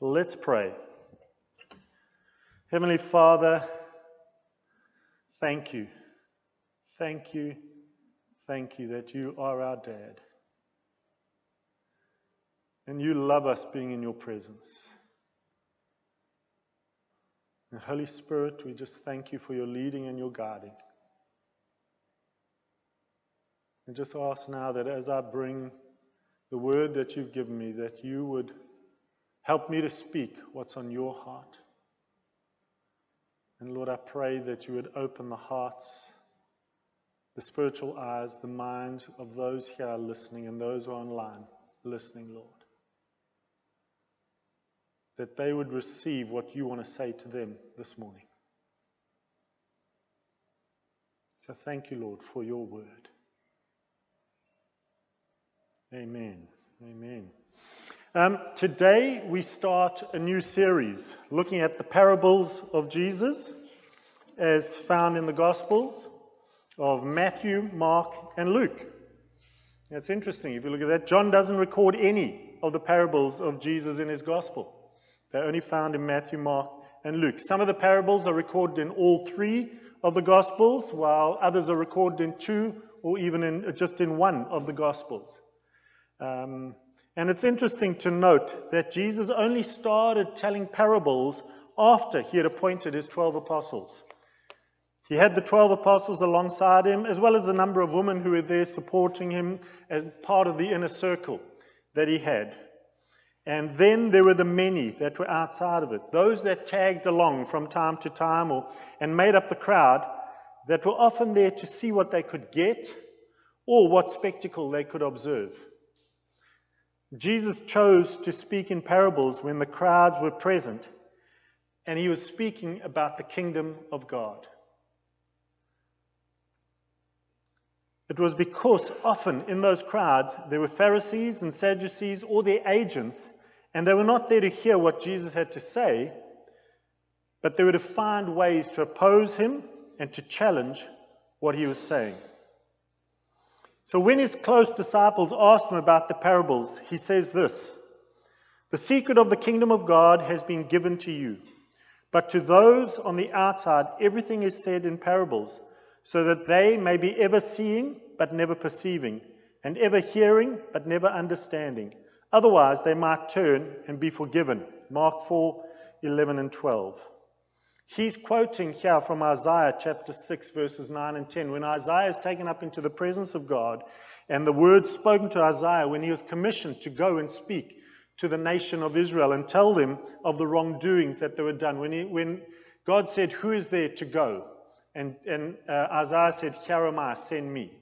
Let's pray. Heavenly Father, thank you. Thank you. Thank you that you are our dad. And you love us being in your presence. And Holy Spirit, we just thank you for your leading and your guiding. And just ask now that as I bring the word that you've given me, that you would help me to speak what's on your heart. And Lord, I pray that you would open the hearts, the spiritual eyes, the minds of those here listening and those who are online listening, Lord. That they would receive what you want to say to them this morning. So thank you, Lord, for your word. Amen. Amen. Um, today we start a new series looking at the parables of Jesus as found in the Gospels of Matthew, Mark, and Luke. That's interesting. If you look at that, John doesn't record any of the parables of Jesus in his Gospel. They're only found in Matthew, Mark, and Luke. Some of the parables are recorded in all three of the Gospels, while others are recorded in two or even in, just in one of the Gospels. Um, and it's interesting to note that Jesus only started telling parables after he had appointed his 12 apostles. He had the 12 apostles alongside him, as well as a number of women who were there supporting him as part of the inner circle that he had. And then there were the many that were outside of it, those that tagged along from time to time or, and made up the crowd that were often there to see what they could get or what spectacle they could observe. Jesus chose to speak in parables when the crowds were present, and he was speaking about the kingdom of God. It was because often in those crowds there were Pharisees and Sadducees or their agents, and they were not there to hear what Jesus had to say, but they were to find ways to oppose him and to challenge what he was saying. So when his close disciples asked him about the parables, he says this The secret of the kingdom of God has been given to you, but to those on the outside, everything is said in parables, so that they may be ever seeing but never perceiving, and ever hearing but never understanding. Otherwise, they might turn and be forgiven. Mark 4 11 and 12. He's quoting here from Isaiah chapter 6, verses 9 and 10. When Isaiah is taken up into the presence of God, and the word spoken to Isaiah when he was commissioned to go and speak to the nation of Israel and tell them of the wrongdoings that they were done. When, he, when God said, Who is there to go? And, and uh, Isaiah said, Here am I, send me.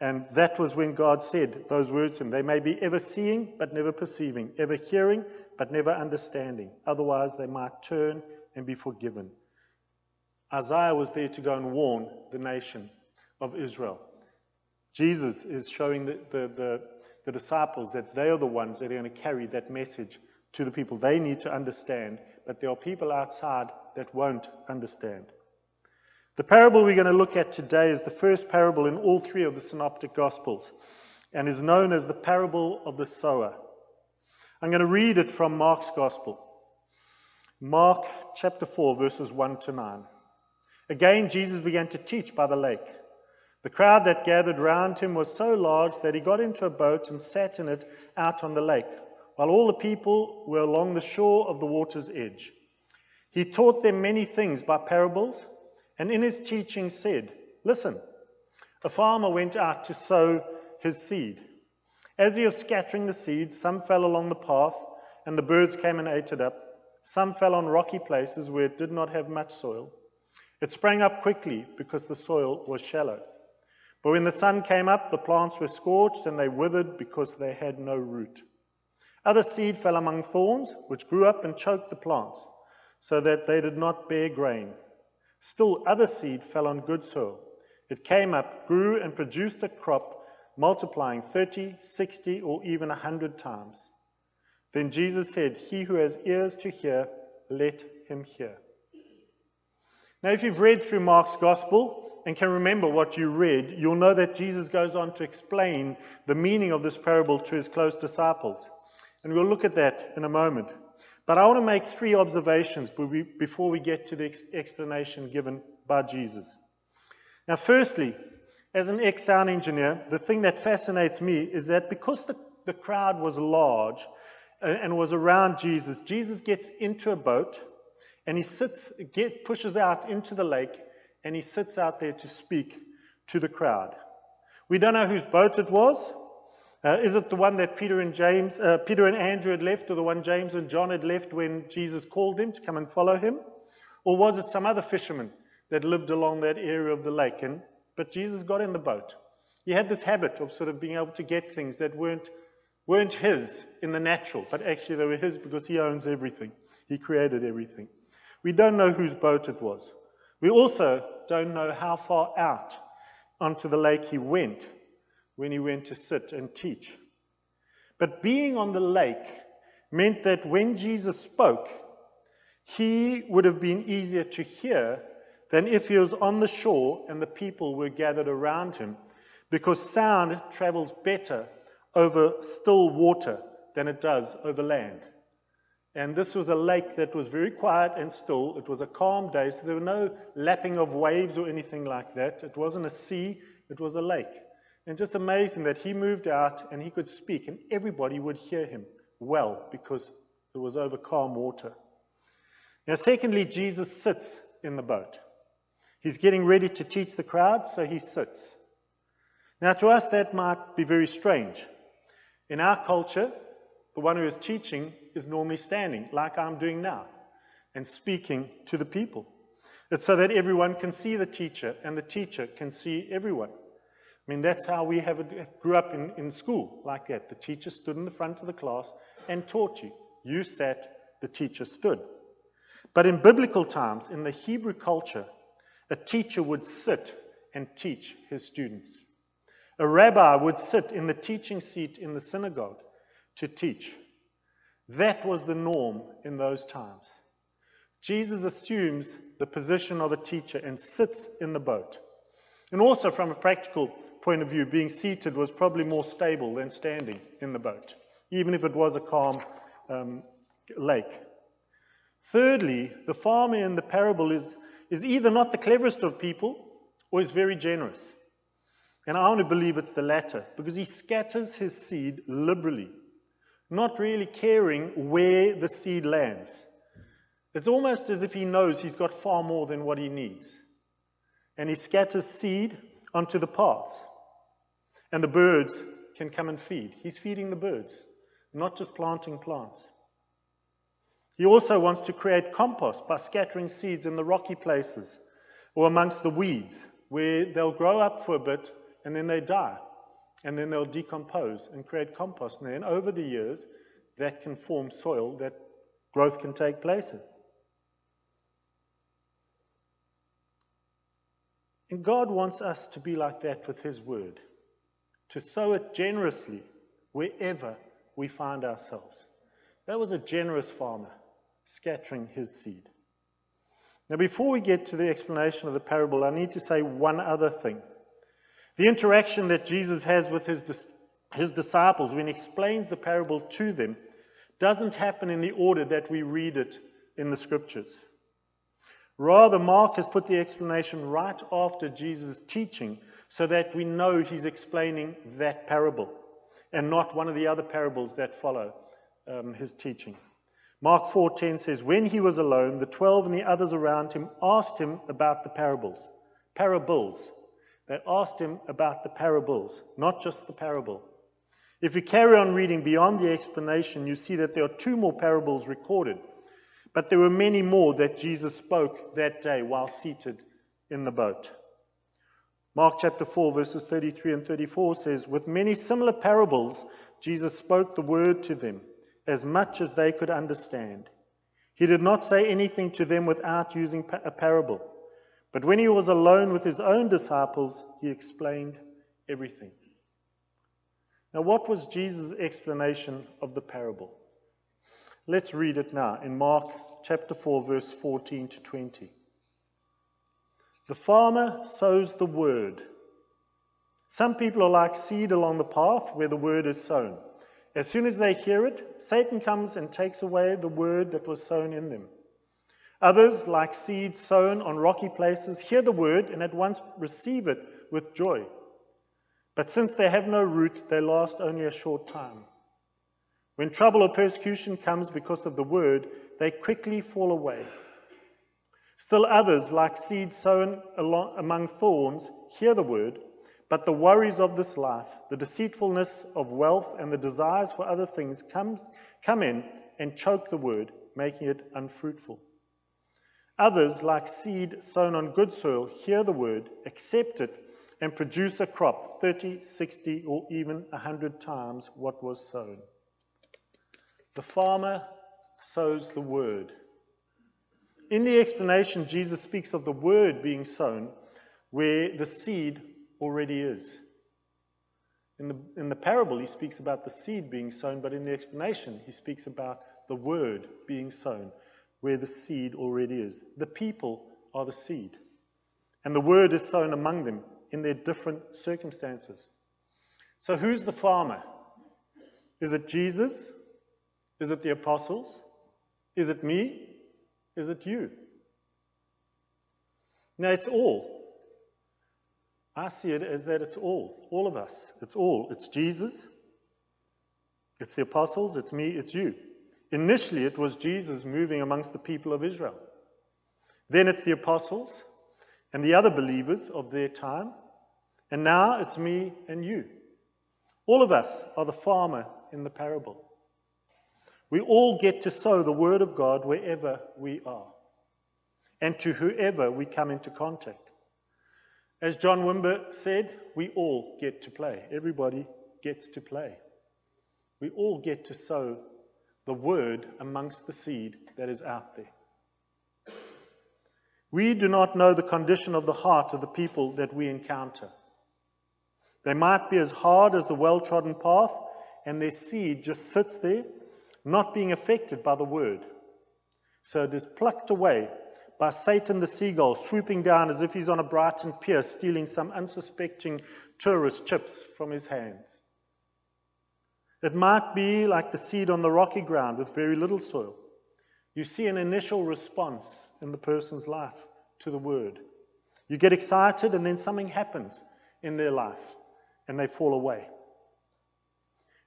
And that was when God said those words to him. They may be ever seeing, but never perceiving, ever hearing, but never understanding. Otherwise, they might turn and be forgiven. Isaiah was there to go and warn the nations of Israel. Jesus is showing the, the, the, the disciples that they are the ones that are going to carry that message to the people. They need to understand, but there are people outside that won't understand. The parable we're going to look at today is the first parable in all three of the synoptic gospels and is known as the parable of the sower. I'm going to read it from Mark's gospel. Mark chapter 4, verses 1 to 9. Again, Jesus began to teach by the lake. The crowd that gathered round him was so large that he got into a boat and sat in it out on the lake, while all the people were along the shore of the water's edge. He taught them many things by parables, and in his teaching said, Listen, a farmer went out to sow his seed. As he was scattering the seed, some fell along the path, and the birds came and ate it up. Some fell on rocky places where it did not have much soil. It sprang up quickly because the soil was shallow. But when the sun came up, the plants were scorched and they withered because they had no root. Other seed fell among thorns, which grew up and choked the plants, so that they did not bear grain. Still, other seed fell on good soil. It came up, grew, and produced a crop, multiplying 30, 60, or even a 100 times. Then Jesus said, He who has ears to hear, let him hear. Now, if you've read through Mark's gospel and can remember what you read, you'll know that Jesus goes on to explain the meaning of this parable to his close disciples. And we'll look at that in a moment. But I want to make three observations before we get to the explanation given by Jesus. Now, firstly, as an ex sound engineer, the thing that fascinates me is that because the, the crowd was large and was around Jesus, Jesus gets into a boat and he sits, get, pushes out into the lake and he sits out there to speak to the crowd. We don't know whose boat it was. Uh, is it the one that Peter and James, uh, Peter and Andrew had left, or the one James and John had left when Jesus called them to come and follow him? Or was it some other fisherman that lived along that area of the lake? And, but Jesus got in the boat. He had this habit of sort of being able to get things that weren't, weren't his in the natural, but actually they were his because he owns everything. He created everything. We don't know whose boat it was. We also don't know how far out onto the lake he went when he went to sit and teach. But being on the lake meant that when Jesus spoke, he would have been easier to hear than if he was on the shore and the people were gathered around him, because sound travels better over still water than it does over land. And this was a lake that was very quiet and still. It was a calm day, so there were no lapping of waves or anything like that. It wasn't a sea, it was a lake. And just amazing that he moved out and he could speak, and everybody would hear him well because it was over calm water. Now, secondly, Jesus sits in the boat. He's getting ready to teach the crowd, so he sits. Now, to us, that might be very strange. In our culture, the one who is teaching is normally standing, like I'm doing now, and speaking to the people. It's so that everyone can see the teacher, and the teacher can see everyone. I mean, that's how we have it, grew up in, in school, like that. The teacher stood in the front of the class and taught you. You sat, the teacher stood. But in biblical times, in the Hebrew culture, a teacher would sit and teach his students. A rabbi would sit in the teaching seat in the synagogue to teach. That was the norm in those times. Jesus assumes the position of a teacher and sits in the boat. And also, from a practical point of view, being seated was probably more stable than standing in the boat, even if it was a calm um, lake. Thirdly, the farmer in the parable is, is either not the cleverest of people or is very generous. And I want to believe it's the latter because he scatters his seed liberally, not really caring where the seed lands. It's almost as if he knows he's got far more than what he needs. And he scatters seed onto the paths. And the birds can come and feed. He's feeding the birds, not just planting plants. He also wants to create compost by scattering seeds in the rocky places or amongst the weeds where they'll grow up for a bit and then they die. And then they'll decompose and create compost. And then over the years, that can form soil that growth can take place in. And God wants us to be like that with His Word to sow it generously wherever we find ourselves. That was a generous farmer scattering his seed. Now, before we get to the explanation of the parable, I need to say one other thing. The interaction that Jesus has with his, his disciples when he explains the parable to them doesn't happen in the order that we read it in the scriptures. Rather, Mark has put the explanation right after Jesus' teaching so that we know he's explaining that parable and not one of the other parables that follow um, his teaching. Mark 4:10 says, "When he was alone, the 12 and the others around him asked him about the parables." Parables. They asked him about the parables, not just the parable. If you carry on reading beyond the explanation, you see that there are two more parables recorded. But there were many more that Jesus spoke that day while seated in the boat. Mark chapter 4, verses 33 and 34 says, With many similar parables, Jesus spoke the word to them, as much as they could understand. He did not say anything to them without using a parable. But when he was alone with his own disciples, he explained everything. Now, what was Jesus' explanation of the parable? Let's read it now in Mark chapter 4, verse 14 to 20. The farmer sows the word. Some people are like seed along the path where the word is sown. As soon as they hear it, Satan comes and takes away the word that was sown in them. Others, like seed sown on rocky places, hear the word and at once receive it with joy. But since they have no root, they last only a short time. When trouble or persecution comes because of the word, they quickly fall away. Still others, like seed sown among thorns, hear the word, but the worries of this life, the deceitfulness of wealth, and the desires for other things come in and choke the word, making it unfruitful. Others, like seed sown on good soil, hear the word, accept it, and produce a crop 30, 60, or even 100 times what was sown. The farmer sows the word. In the explanation, Jesus speaks of the word being sown where the seed already is. In the, in the parable, he speaks about the seed being sown, but in the explanation, he speaks about the word being sown where the seed already is. The people are the seed, and the word is sown among them in their different circumstances. So, who's the farmer? Is it Jesus? Is it the apostles? Is it me? Is it you? Now, it's all. I see it as that it's all, all of us. It's all. It's Jesus, it's the apostles, it's me, it's you. Initially, it was Jesus moving amongst the people of Israel. Then it's the apostles and the other believers of their time. And now it's me and you. All of us are the farmer in the parable. We all get to sow the word of God wherever we are and to whoever we come into contact. As John Wimber said, we all get to play. Everybody gets to play. We all get to sow the word amongst the seed that is out there. We do not know the condition of the heart of the people that we encounter. They might be as hard as the well trodden path, and their seed just sits there not being affected by the word. So it is plucked away by Satan the seagull, swooping down as if he's on a Brighton pier, stealing some unsuspecting tourist chips from his hands. It might be like the seed on the rocky ground with very little soil. You see an initial response in the person's life to the word. You get excited, and then something happens in their life, and they fall away.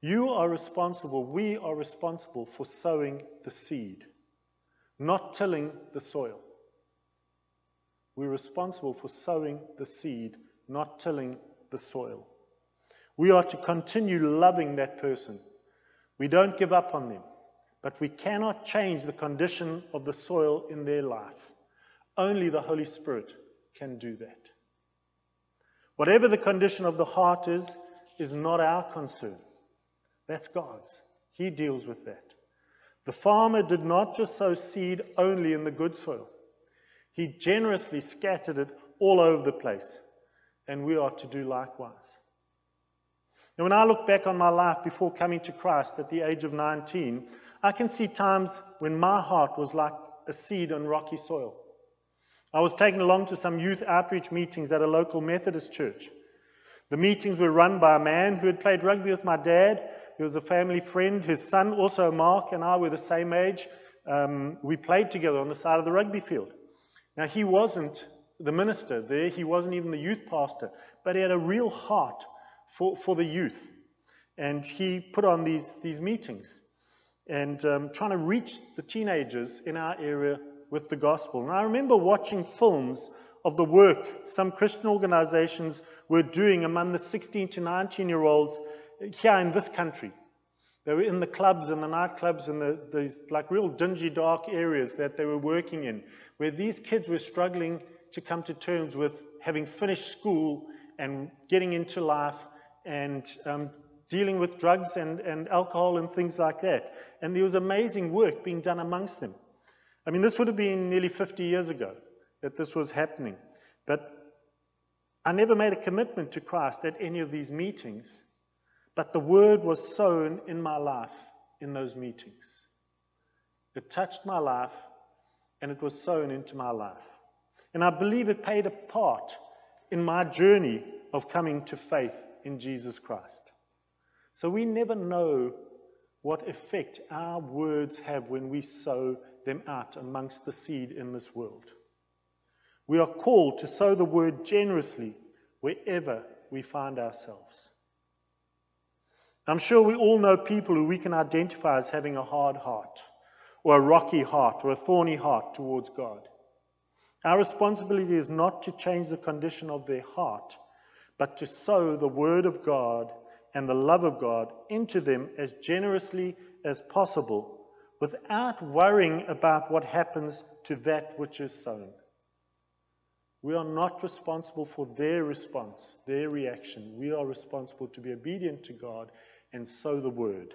You are responsible, we are responsible for sowing the seed, not tilling the soil. We're responsible for sowing the seed, not tilling the soil. We are to continue loving that person. We don't give up on them, but we cannot change the condition of the soil in their life. Only the Holy Spirit can do that. Whatever the condition of the heart is, is not our concern. That's God's. He deals with that. The farmer did not just sow seed only in the good soil, he generously scattered it all over the place. And we are to do likewise. Now, when I look back on my life before coming to Christ at the age of 19, I can see times when my heart was like a seed on rocky soil. I was taken along to some youth outreach meetings at a local Methodist church. The meetings were run by a man who had played rugby with my dad he was a family friend. His son, also Mark, and I were the same age. Um, we played together on the side of the rugby field. Now, he wasn't the minister there, he wasn't even the youth pastor, but he had a real heart for, for the youth. And he put on these, these meetings and um, trying to reach the teenagers in our area with the gospel. And I remember watching films of the work some Christian organizations were doing among the 16 to 19 year olds here in this country. They were in the clubs and the nightclubs and the, these like real dingy, dark areas that they were working in, where these kids were struggling to come to terms with having finished school and getting into life and um, dealing with drugs and, and alcohol and things like that. And there was amazing work being done amongst them. I mean, this would have been nearly 50 years ago that this was happening. But I never made a commitment to Christ at any of these meetings but the word was sown in my life in those meetings. It touched my life and it was sown into my life. And I believe it played a part in my journey of coming to faith in Jesus Christ. So we never know what effect our words have when we sow them out amongst the seed in this world. We are called to sow the word generously wherever we find ourselves. I'm sure we all know people who we can identify as having a hard heart, or a rocky heart, or a thorny heart towards God. Our responsibility is not to change the condition of their heart, but to sow the word of God and the love of God into them as generously as possible without worrying about what happens to that which is sown. We are not responsible for their response, their reaction. We are responsible to be obedient to God and sow the word.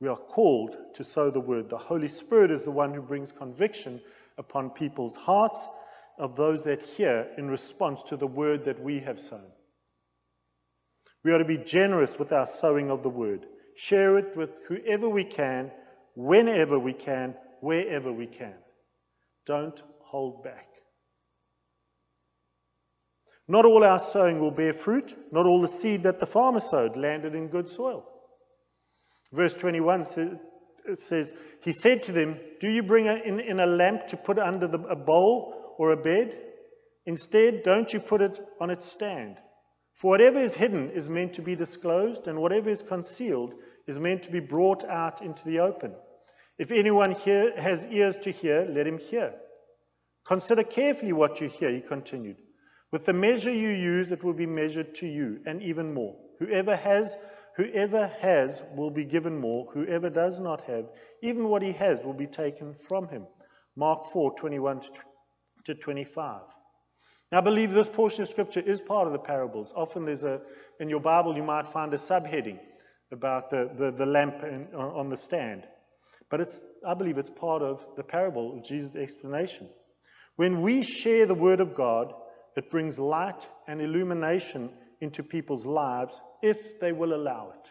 We are called to sow the word. The Holy Spirit is the one who brings conviction upon people's hearts of those that hear in response to the word that we have sown. We are to be generous with our sowing of the word. Share it with whoever we can, whenever we can, wherever we can. Don't hold back. Not all our sowing will bear fruit. Not all the seed that the farmer sowed landed in good soil. Verse 21 says, He said to them, Do you bring in, in a lamp to put under the, a bowl or a bed? Instead, don't you put it on its stand? For whatever is hidden is meant to be disclosed, and whatever is concealed is meant to be brought out into the open. If anyone here has ears to hear, let him hear. Consider carefully what you hear, he continued. With the measure you use, it will be measured to you, and even more. Whoever has, whoever has will be given more. Whoever does not have, even what he has will be taken from him. Mark 4 21 to 25. Now, I believe this portion of Scripture is part of the parables. Often there's a, in your Bible, you might find a subheading about the, the, the lamp in, on the stand. But it's, I believe it's part of the parable of Jesus' explanation. When we share the Word of God, it brings light and illumination into people's lives if they will allow it.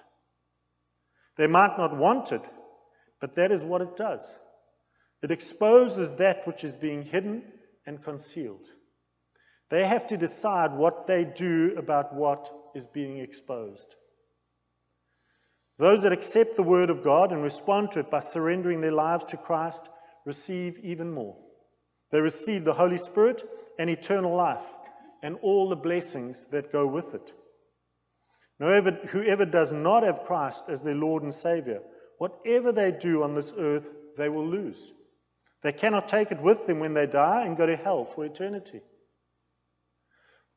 They might not want it, but that is what it does. It exposes that which is being hidden and concealed. They have to decide what they do about what is being exposed. Those that accept the word of God and respond to it by surrendering their lives to Christ receive even more. They receive the Holy Spirit and eternal life and all the blessings that go with it. Whoever, whoever does not have Christ as their Lord and Savior, whatever they do on this earth, they will lose. They cannot take it with them when they die and go to hell for eternity.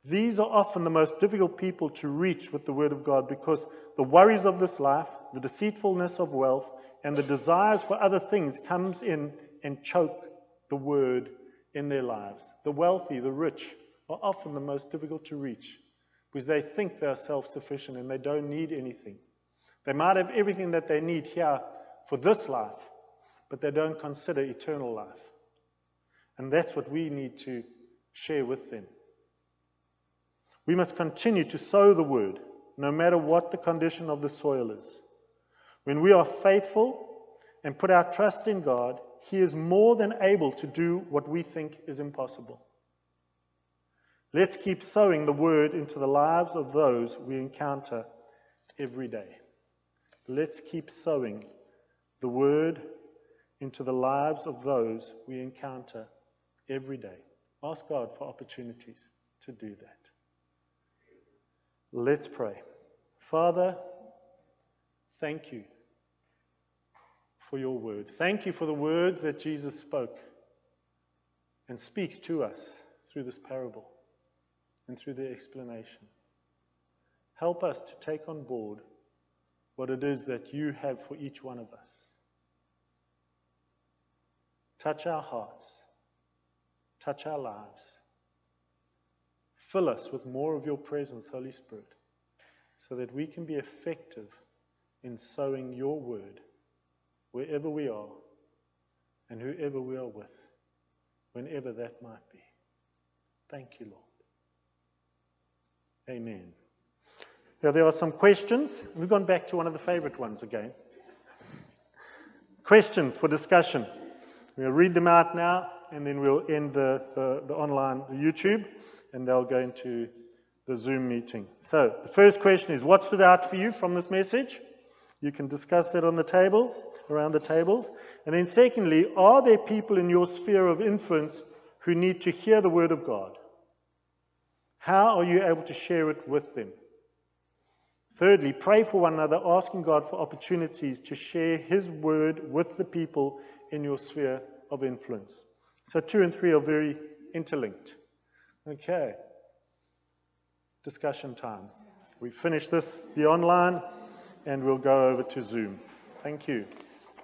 These are often the most difficult people to reach with the Word of God because the worries of this life, the deceitfulness of wealth, and the desires for other things comes in and choke the Word in their lives. The wealthy, the rich, are often the most difficult to reach because they think they are self sufficient and they don't need anything. They might have everything that they need here for this life, but they don't consider eternal life. And that's what we need to share with them. We must continue to sow the word, no matter what the condition of the soil is. When we are faithful and put our trust in God, He is more than able to do what we think is impossible. Let's keep sowing the word into the lives of those we encounter every day. Let's keep sowing the word into the lives of those we encounter every day. Ask God for opportunities to do that. Let's pray. Father, thank you for your word. Thank you for the words that Jesus spoke and speaks to us through this parable and through the explanation. Help us to take on board what it is that you have for each one of us. Touch our hearts, touch our lives. Fill us with more of your presence, Holy Spirit, so that we can be effective in sowing your word wherever we are and whoever we are with, whenever that might be. Thank you, Lord. Amen. Now, there are some questions. We've gone back to one of the favorite ones again. questions for discussion. We'll read them out now, and then we'll end the, the, the online the YouTube and they'll go into the Zoom meeting. So, the first question is What stood out for you from this message? You can discuss that on the tables, around the tables. And then, secondly, are there people in your sphere of influence who need to hear the word of God? How are you able to share it with them? Thirdly, pray for one another, asking God for opportunities to share His word with the people in your sphere of influence. So, two and three are very interlinked. Okay. Discussion time. We finish this, the online, and we'll go over to Zoom. Thank you.